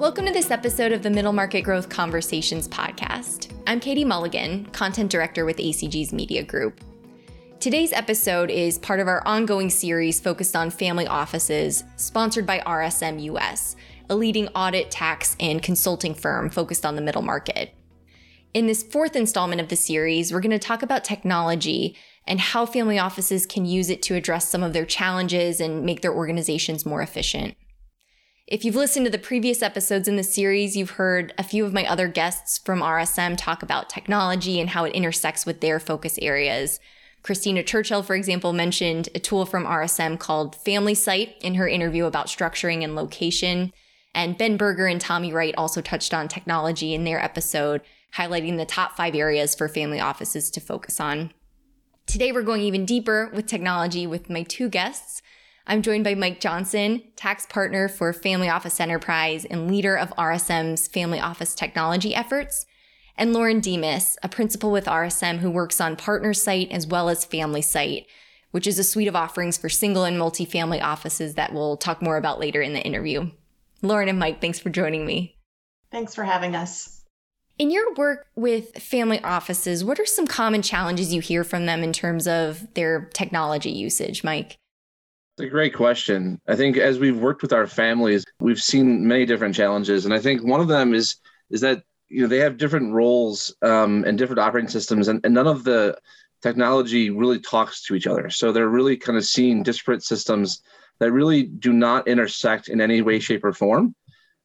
Welcome to this episode of the Middle Market Growth Conversations podcast. I'm Katie Mulligan, Content Director with ACG's Media Group. Today's episode is part of our ongoing series focused on family offices, sponsored by RSM US, a leading audit, tax, and consulting firm focused on the middle market. In this fourth installment of the series, we're going to talk about technology and how family offices can use it to address some of their challenges and make their organizations more efficient. If you've listened to the previous episodes in the series, you've heard a few of my other guests from RSM talk about technology and how it intersects with their focus areas. Christina Churchill, for example, mentioned a tool from RSM called FamilySight in her interview about structuring and location. And Ben Berger and Tommy Wright also touched on technology in their episode, highlighting the top five areas for family offices to focus on. Today, we're going even deeper with technology with my two guests. I'm joined by Mike Johnson, tax partner for Family Office Enterprise and leader of RSM's Family Office Technology efforts, and Lauren Demas, a principal with RSM who works on PartnerSight as well as FamilySight, which is a suite of offerings for single and multi-family offices that we'll talk more about later in the interview. Lauren and Mike, thanks for joining me. Thanks for having us. In your work with family offices, what are some common challenges you hear from them in terms of their technology usage, Mike? It's a great question. I think as we've worked with our families, we've seen many different challenges, and I think one of them is is that you know they have different roles um, and different operating systems, and, and none of the technology really talks to each other. So they're really kind of seeing disparate systems that really do not intersect in any way, shape, or form.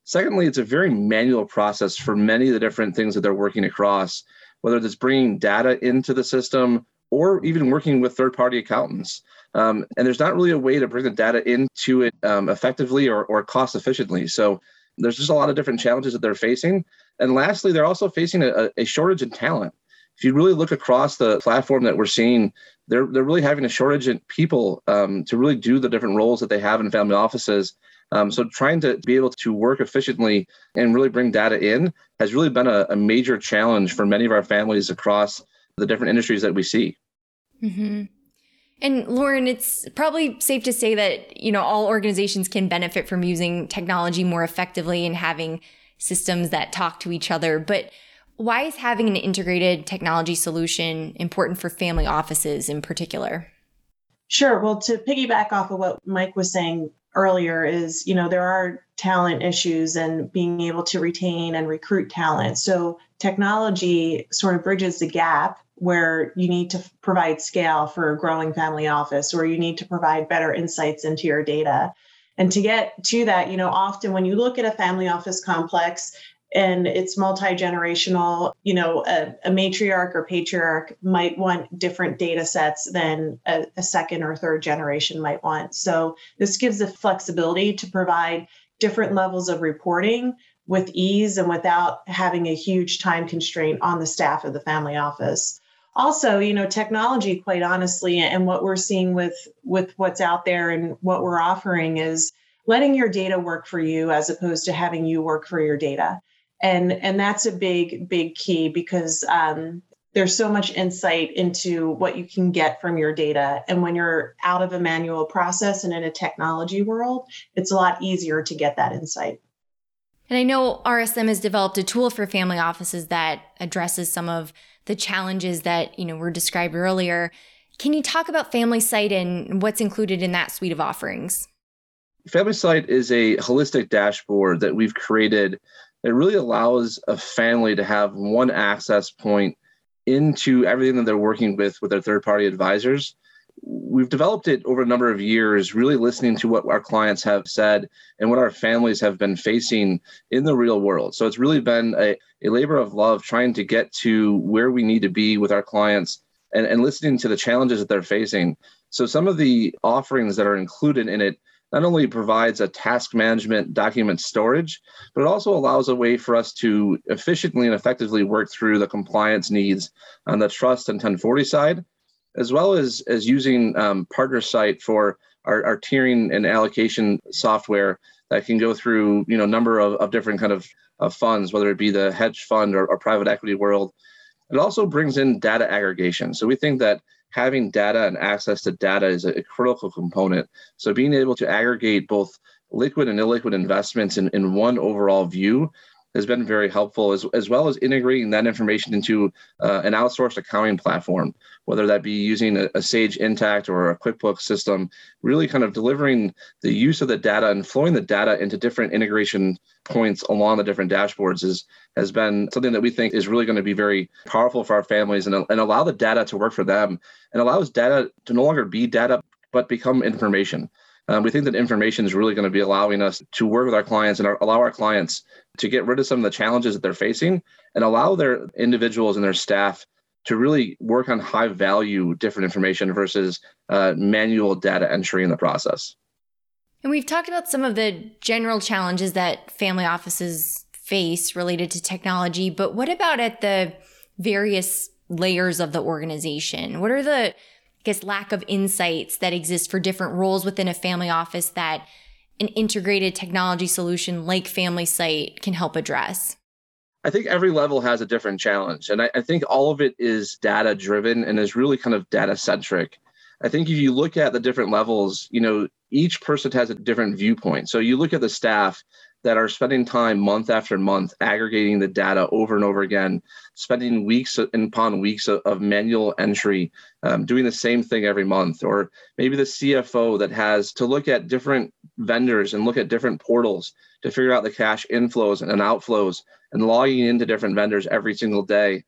Secondly, it's a very manual process for many of the different things that they're working across, whether it's bringing data into the system or even working with third party accountants. Um, and there's not really a way to bring the data into it um, effectively or, or cost efficiently. So there's just a lot of different challenges that they're facing. And lastly, they're also facing a, a shortage in talent. If you really look across the platform that we're seeing, they're they're really having a shortage in people um, to really do the different roles that they have in family offices. Um, so trying to be able to work efficiently and really bring data in has really been a, a major challenge for many of our families across the different industries that we see. Mm-hmm. And Lauren, it's probably safe to say that you know all organizations can benefit from using technology more effectively and having systems that talk to each other. But why is having an integrated technology solution important for family offices in particular? Sure. Well, to piggyback off of what Mike was saying earlier, is you know there are talent issues and being able to retain and recruit talent. So technology sort of bridges the gap where you need to provide scale for a growing family office, or you need to provide better insights into your data. And to get to that, you know, often when you look at a family office complex, and it's multi-generational you know a, a, matriarch or patriarch might want different data sets than a, a, second or third generation might want so this gives the flexibility to provide different levels of reporting with ease and without having a huge time constraint on the staff of the family office also you know technology quite honestly and what we're seeing with with what's out there and what we're offering is letting your data work for you as opposed to having you work for your data. And and that's a big big key because um, there's so much insight into what you can get from your data. And when you're out of a manual process and in a technology world it's a lot easier to get that insight. And i know rsm has developed a tool for family offices that addresses some of the challenges that you know were described earlier can you talk about FamilySight and what's included in that suite of offerings FamilySight is a holistic dashboard that we've created that really allows a family to have one access point into everything that they're working with with their third party advisors. We've developed it over a number of years, really listening to what our clients have said and what our families have been facing in the real world. So it's really been a, a labor of love trying to get to where we need to be with our clients and, and listening to the challenges that they're facing. So some of the offerings that are included in it not only provides a task management document storage, but it also allows a way for us to efficiently and effectively work through the compliance needs on the trust and 1040 side, as well as, as using um, PartnerSight for our, our tiering and allocation software that can go through you know number of, of different kind of, of funds, whether it be the hedge fund or, or private equity world. It also brings in data aggregation. So we think that having data and access to data is a critical component. So being able to aggregate both liquid and illiquid investments in, in one overall view has been very helpful, as, as well as integrating that information into uh, an outsourced accounting platform, whether that be using a, a, Sage Intacct or a QuickBooks system, really kind of delivering the use of the data and flowing the data into different integration points along the different dashboards is has been something that we think is really going to be very powerful for our families and, and allow the data to work for them and allows data to no longer be data but become information. Um, we think that information is really going to be allowing us to work with our clients and our, allow our clients to get rid of some of the challenges that they're facing and allow their individuals and their staff to really work on high value different information versus uh, manual data entry in the process. And we've talked about some of the general challenges that family offices face related to technology, but what about at the various layers of the organization? What are the I guess, lack of insights that exist for different roles within a family office that an integrated technology solution like FamilySight can help address? I think every level has a different challenge. And I, I think all of it is data driven and is really kind of data centric. I think if you look at the different levels, you know, each person has a different viewpoint. So you look at the staff that are spending time month after month aggregating the data over and over again, spending weeks upon weeks of, of manual entry, um, doing the same thing every month, or maybe the CFO that has to look at different vendors and look at different portals to figure out the cash inflows and outflows and logging into different vendors every single day,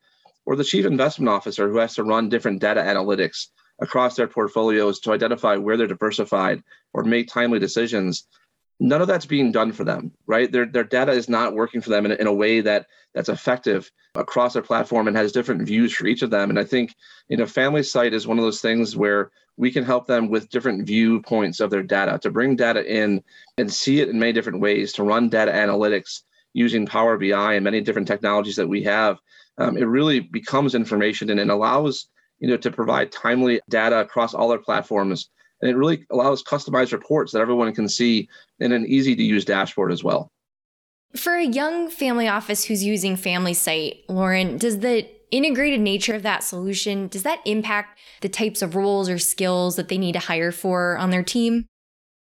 or the chief investment officer who has to run different data analytics across their portfolios to identify where they're diversified or make timely decisions none of that's being done for them right? Their, their data is not working for them in, in a way that that's effective across their platform and has different views for each of them. And i think you know FamilySight is one of those things where we can help them with different viewpoints of their data to bring data in and see it in many different ways to run data analytics using power bi and many different technologies that we have. Um, it really becomes information and it allows you know to provide timely data across all our platforms and it really allows customized reports that everyone can see in an easy to use dashboard as well. For a young family office who's using FamilySight, Lauren, does the integrated nature of that solution does that impact the types of roles or skills that they need to hire for on their team?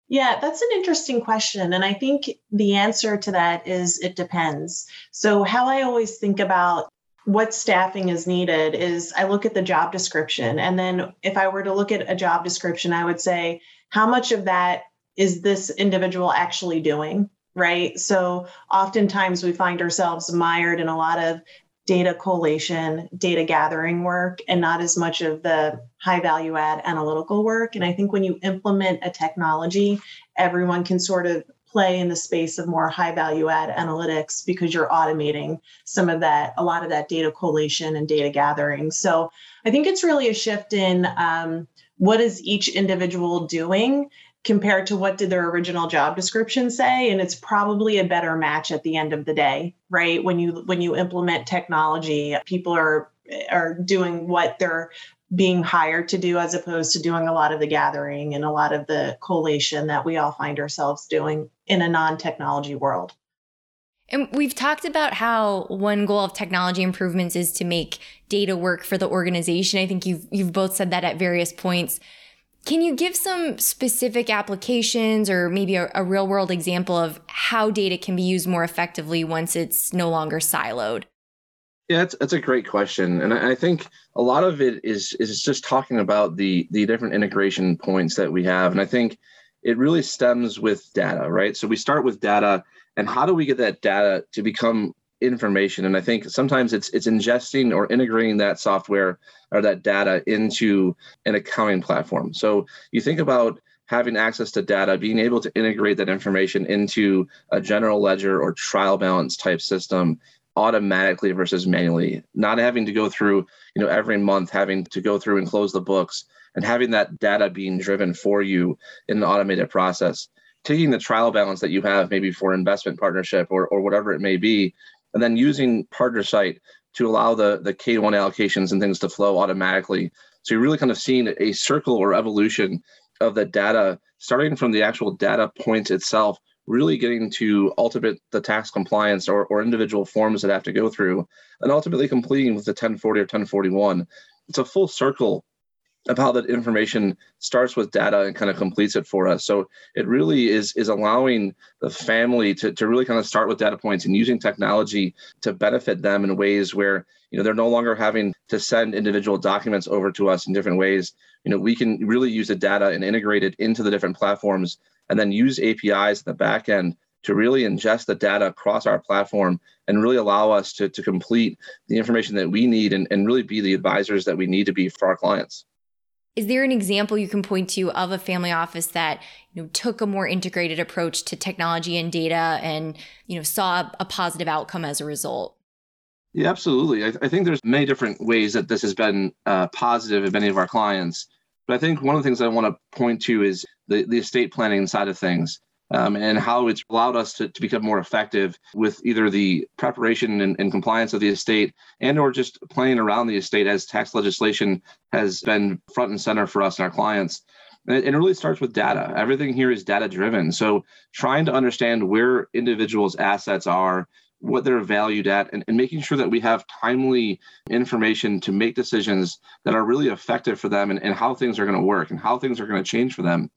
Yeah, that's an interesting question. And I think the answer to that is it depends. So, how I always think about what staffing is needed is I look at the job description. And then if I were to look at a job description, I would say, how much of that is this individual actually doing? Right. So oftentimes we find ourselves mired in a lot of data collation, data gathering work, and not as much of the high value add analytical work. And I think when you implement a technology, everyone can sort of play in the space of more high value add analytics because you're automating some of that, a lot of that data collation and data gathering. So I think it's really a shift in um, what is each individual doing compared to what did their original job description say and it's probably a better match at the end of the day right when you when you implement technology people are are doing what they're being hired to do as opposed to doing a lot of the gathering and a lot of the collation that we all find ourselves doing in a non-technology world. And we've talked about how one goal of technology improvements is to make data work for the organization. I think you've you've both said that at various points. Can you give some specific applications or maybe a, a real world example of how data can be used more effectively once it's no longer siloed? Yeah, that's, that's a great question, and I, I think a lot of it is is just talking about the the different integration points that we have, and I think it really stems with data, right? So we start with data, and how do we get that data to become information? And I think sometimes it's it's ingesting or integrating that software or that data into an accounting platform. So you think about having access to data, being able to integrate that information into a general ledger or trial balance type system automatically versus manually. Not having to go through you know every month having to go through and close the books and having that data being driven for you in an automated process. Taking the trial balance that you have maybe for investment partnership or, or whatever it may be and then using PartnerSight to allow the the k1 allocations and things to flow automatically. So you're really kind of seeing a circle or evolution of the data starting from the actual data point itself really getting to ultimate the tax compliance or, or individual forms that have to go through and ultimately completing with the 1040 or 1041 it's a full circle of how that information starts with data and kind of completes it for us. So it really is is allowing the family to, to really kind of start with data points and using technology to benefit them in ways where you know they're no longer having to send individual documents over to us in different ways. You know, we can really use the data and integrate it into the different platforms and then use APIs at the back end to really ingest the data across our platform and really allow us to, to complete the information that we need and, and really be the advisors that we need to be for our clients. Is there an example you can point to of a family office that you know took a more integrated approach to technology and data and you know saw a positive outcome as a result? Yeah, absolutely. I, I think there's many different ways that this has been uh, positive in many of our clients. But I think one of the things I want to point to is the, the estate planning side of things um, and how it's allowed us to, to become more effective with either the preparation and, and, compliance of the estate and or just playing around the estate as tax legislation has been front and center for us and our clients. And it, it really starts with data. Everything here is data driven so trying to understand where individuals assets are what they're valued at and, and making sure that we have timely information to make decisions that are really effective for them and, and how things are going to work and how things are going to change for them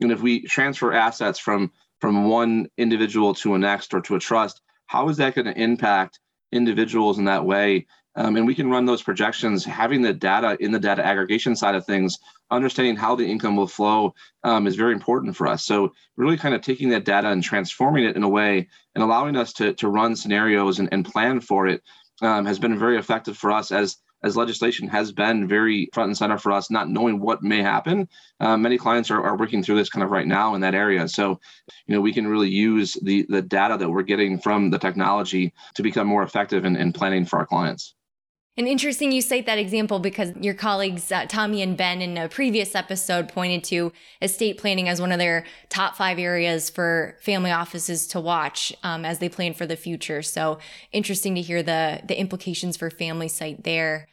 and if we transfer assets from from one individual to a next or to a trust, how is that going to impact individuals in that way? Um, and we can run those projections, having the data in the data aggregation side of things, understanding how the income will flow um, is very important for us. So, really kind of taking that data and transforming it in a way and allowing us to, to run scenarios and, and plan for it um, has been very effective for us as as legislation has been very front and center for us, not knowing what may happen. Uh, many clients are, are working through this kind of right now in that area. So, you know, we can really use the the data that we're getting from the technology to become more effective in, in planning for our clients. And interesting you cite that example because your colleagues, uh, Tommy and Ben, in a previous episode pointed to estate planning as one of their top five areas for family offices to watch um, as they plan for the future. So interesting to hear the, the implications for FamilySight there.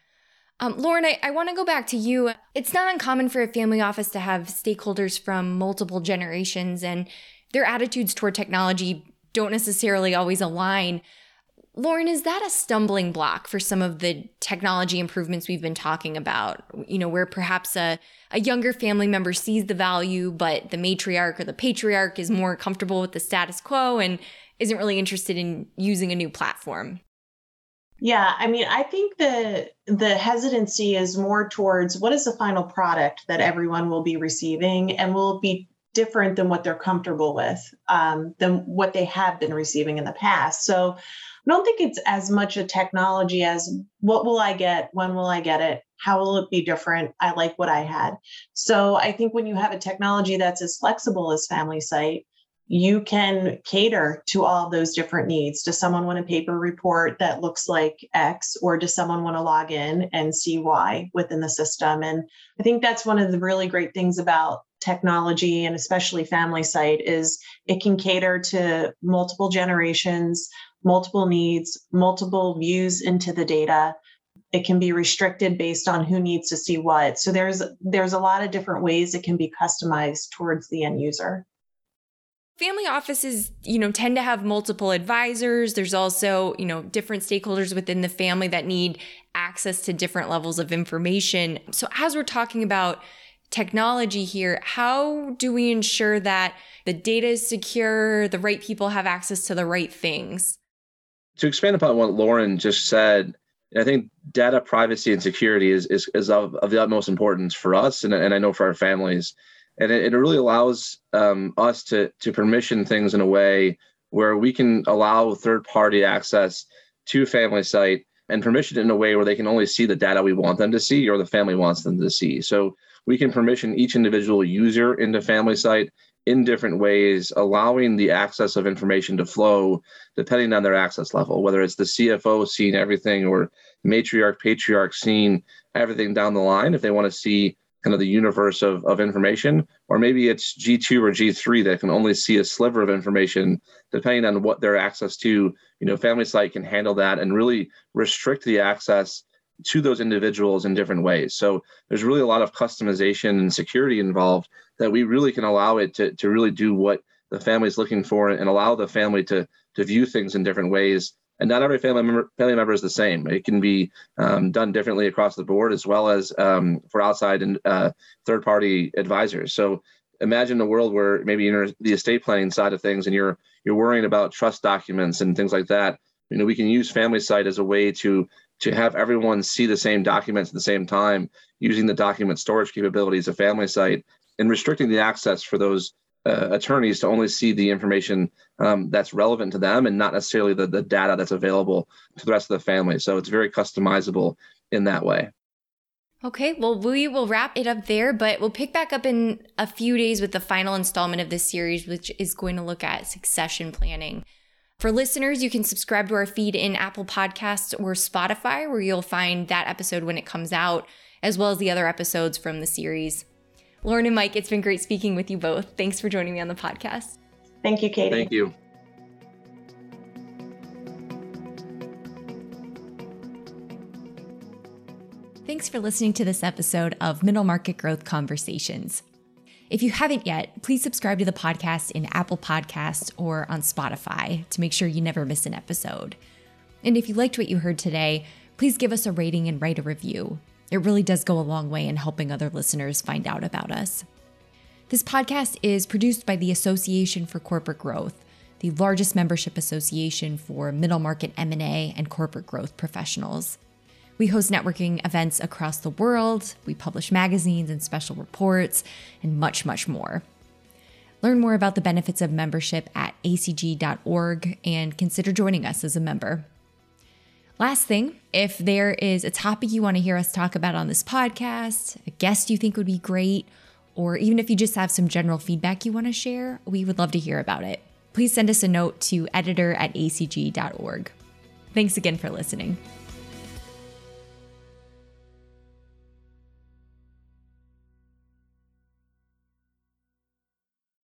Um, Lauren, I, I want to go back to you. It's not uncommon for a family office to have stakeholders from multiple generations, and their attitudes toward technology don't necessarily always align. Lauren, is that a stumbling block for some of the technology improvements we've been talking about? You know, where perhaps a, a younger family member sees the value, but the matriarch or the patriarch is more comfortable with the status quo and isn't really interested in using a new platform? Yeah, I mean, I think the the hesitancy is more towards what is the final product that everyone will be receiving, and will be different than what they're comfortable with, um, than what they have been receiving in the past. So, I don't think it's as much a technology as what will I get, when will I get it, how will it be different? I like what I had. So, I think when you have a technology that's as flexible as FamilySight, you can cater to all those different needs. Does someone want a paper report that looks like X, or does someone want to log in and see Y within the system? And I think that's one of the really great things about technology and especially FamilySight is it can cater to multiple generations, multiple needs, multiple views into the data. It can be restricted based on who needs to see what. So there's there's a lot of different ways it can be customized towards the end user family offices you know tend to have multiple advisors there's also you know different stakeholders within the family that need access to different levels of information so as we're talking about technology here how do we ensure that the data is secure the right people have access to the right things to expand upon what lauren just said I think data privacy and security is, is, is of, of the utmost importance for us and, and I know for our families and it, it really allows um, us to to permission things in a way where we can allow third party access to FamilySight and permission in a way where they can only see the data we want them to see or the family wants them to see. So we can permission each individual user into FamilySight in different ways, allowing the access of information to flow depending on their access level, whether it's the CFO seeing everything or matriarch, patriarch seeing everything down the line. If they want to see kind of the universe of, of information, or maybe it's G2 or G3 that can only see a sliver of information, depending on what their access to. You know, FamilySight can handle that and really restrict the access to those individuals in different ways. So there's really a lot of customization and security involved that we really can allow it to, to really do what the family is looking for and allow the family to, to view things in different ways and not every family member family member is the same. It can be um, done differently across the board, as well as um, for outside and uh, third party advisors. So imagine a world where maybe you're the estate planning side of things, and you're you're worrying about trust documents and things like that. You know, we can use FamilySight as a way to to have everyone see the same documents at the same time using the document storage capabilities of FamilySight and restricting the access for those uh, attorneys to only see the information um, that's relevant to them and not necessarily the, the data that's available to the rest of the family. So it's very customizable in that way. Okay, well, we will wrap it up there, but we'll pick back up in a few days with the final installment of this series, which is going to look at succession planning. For listeners, you can subscribe to our feed in Apple Podcasts or Spotify, where you'll find that episode when it comes out, as well as the other episodes from the series. Lauren and Mike, it's been great speaking with you both. Thanks for joining me on the podcast. Thank you, Katie. Thank you. Thanks for listening to this episode of Middle Market Growth Conversations. If you haven't yet, please subscribe to the podcast in Apple Podcasts or on Spotify to make sure you never miss an episode. And if you liked what you heard today, please give us a rating and write a review. It really does go a long way in helping other listeners find out about us. This podcast is produced by the Association for Corporate Growth, the largest membership association for middle market M&A and corporate growth professionals. We host networking events across the world, we publish magazines and special reports, and much, much more. Learn more about the benefits of membership at acg.org and consider joining us as a member. Last thing, if there is a topic you want to hear us talk about on this podcast, a guest you think would be great, or even if you just have some general feedback you want to share, we would love to hear about it. Please send us a note to editor at acg.org. Thanks again for listening.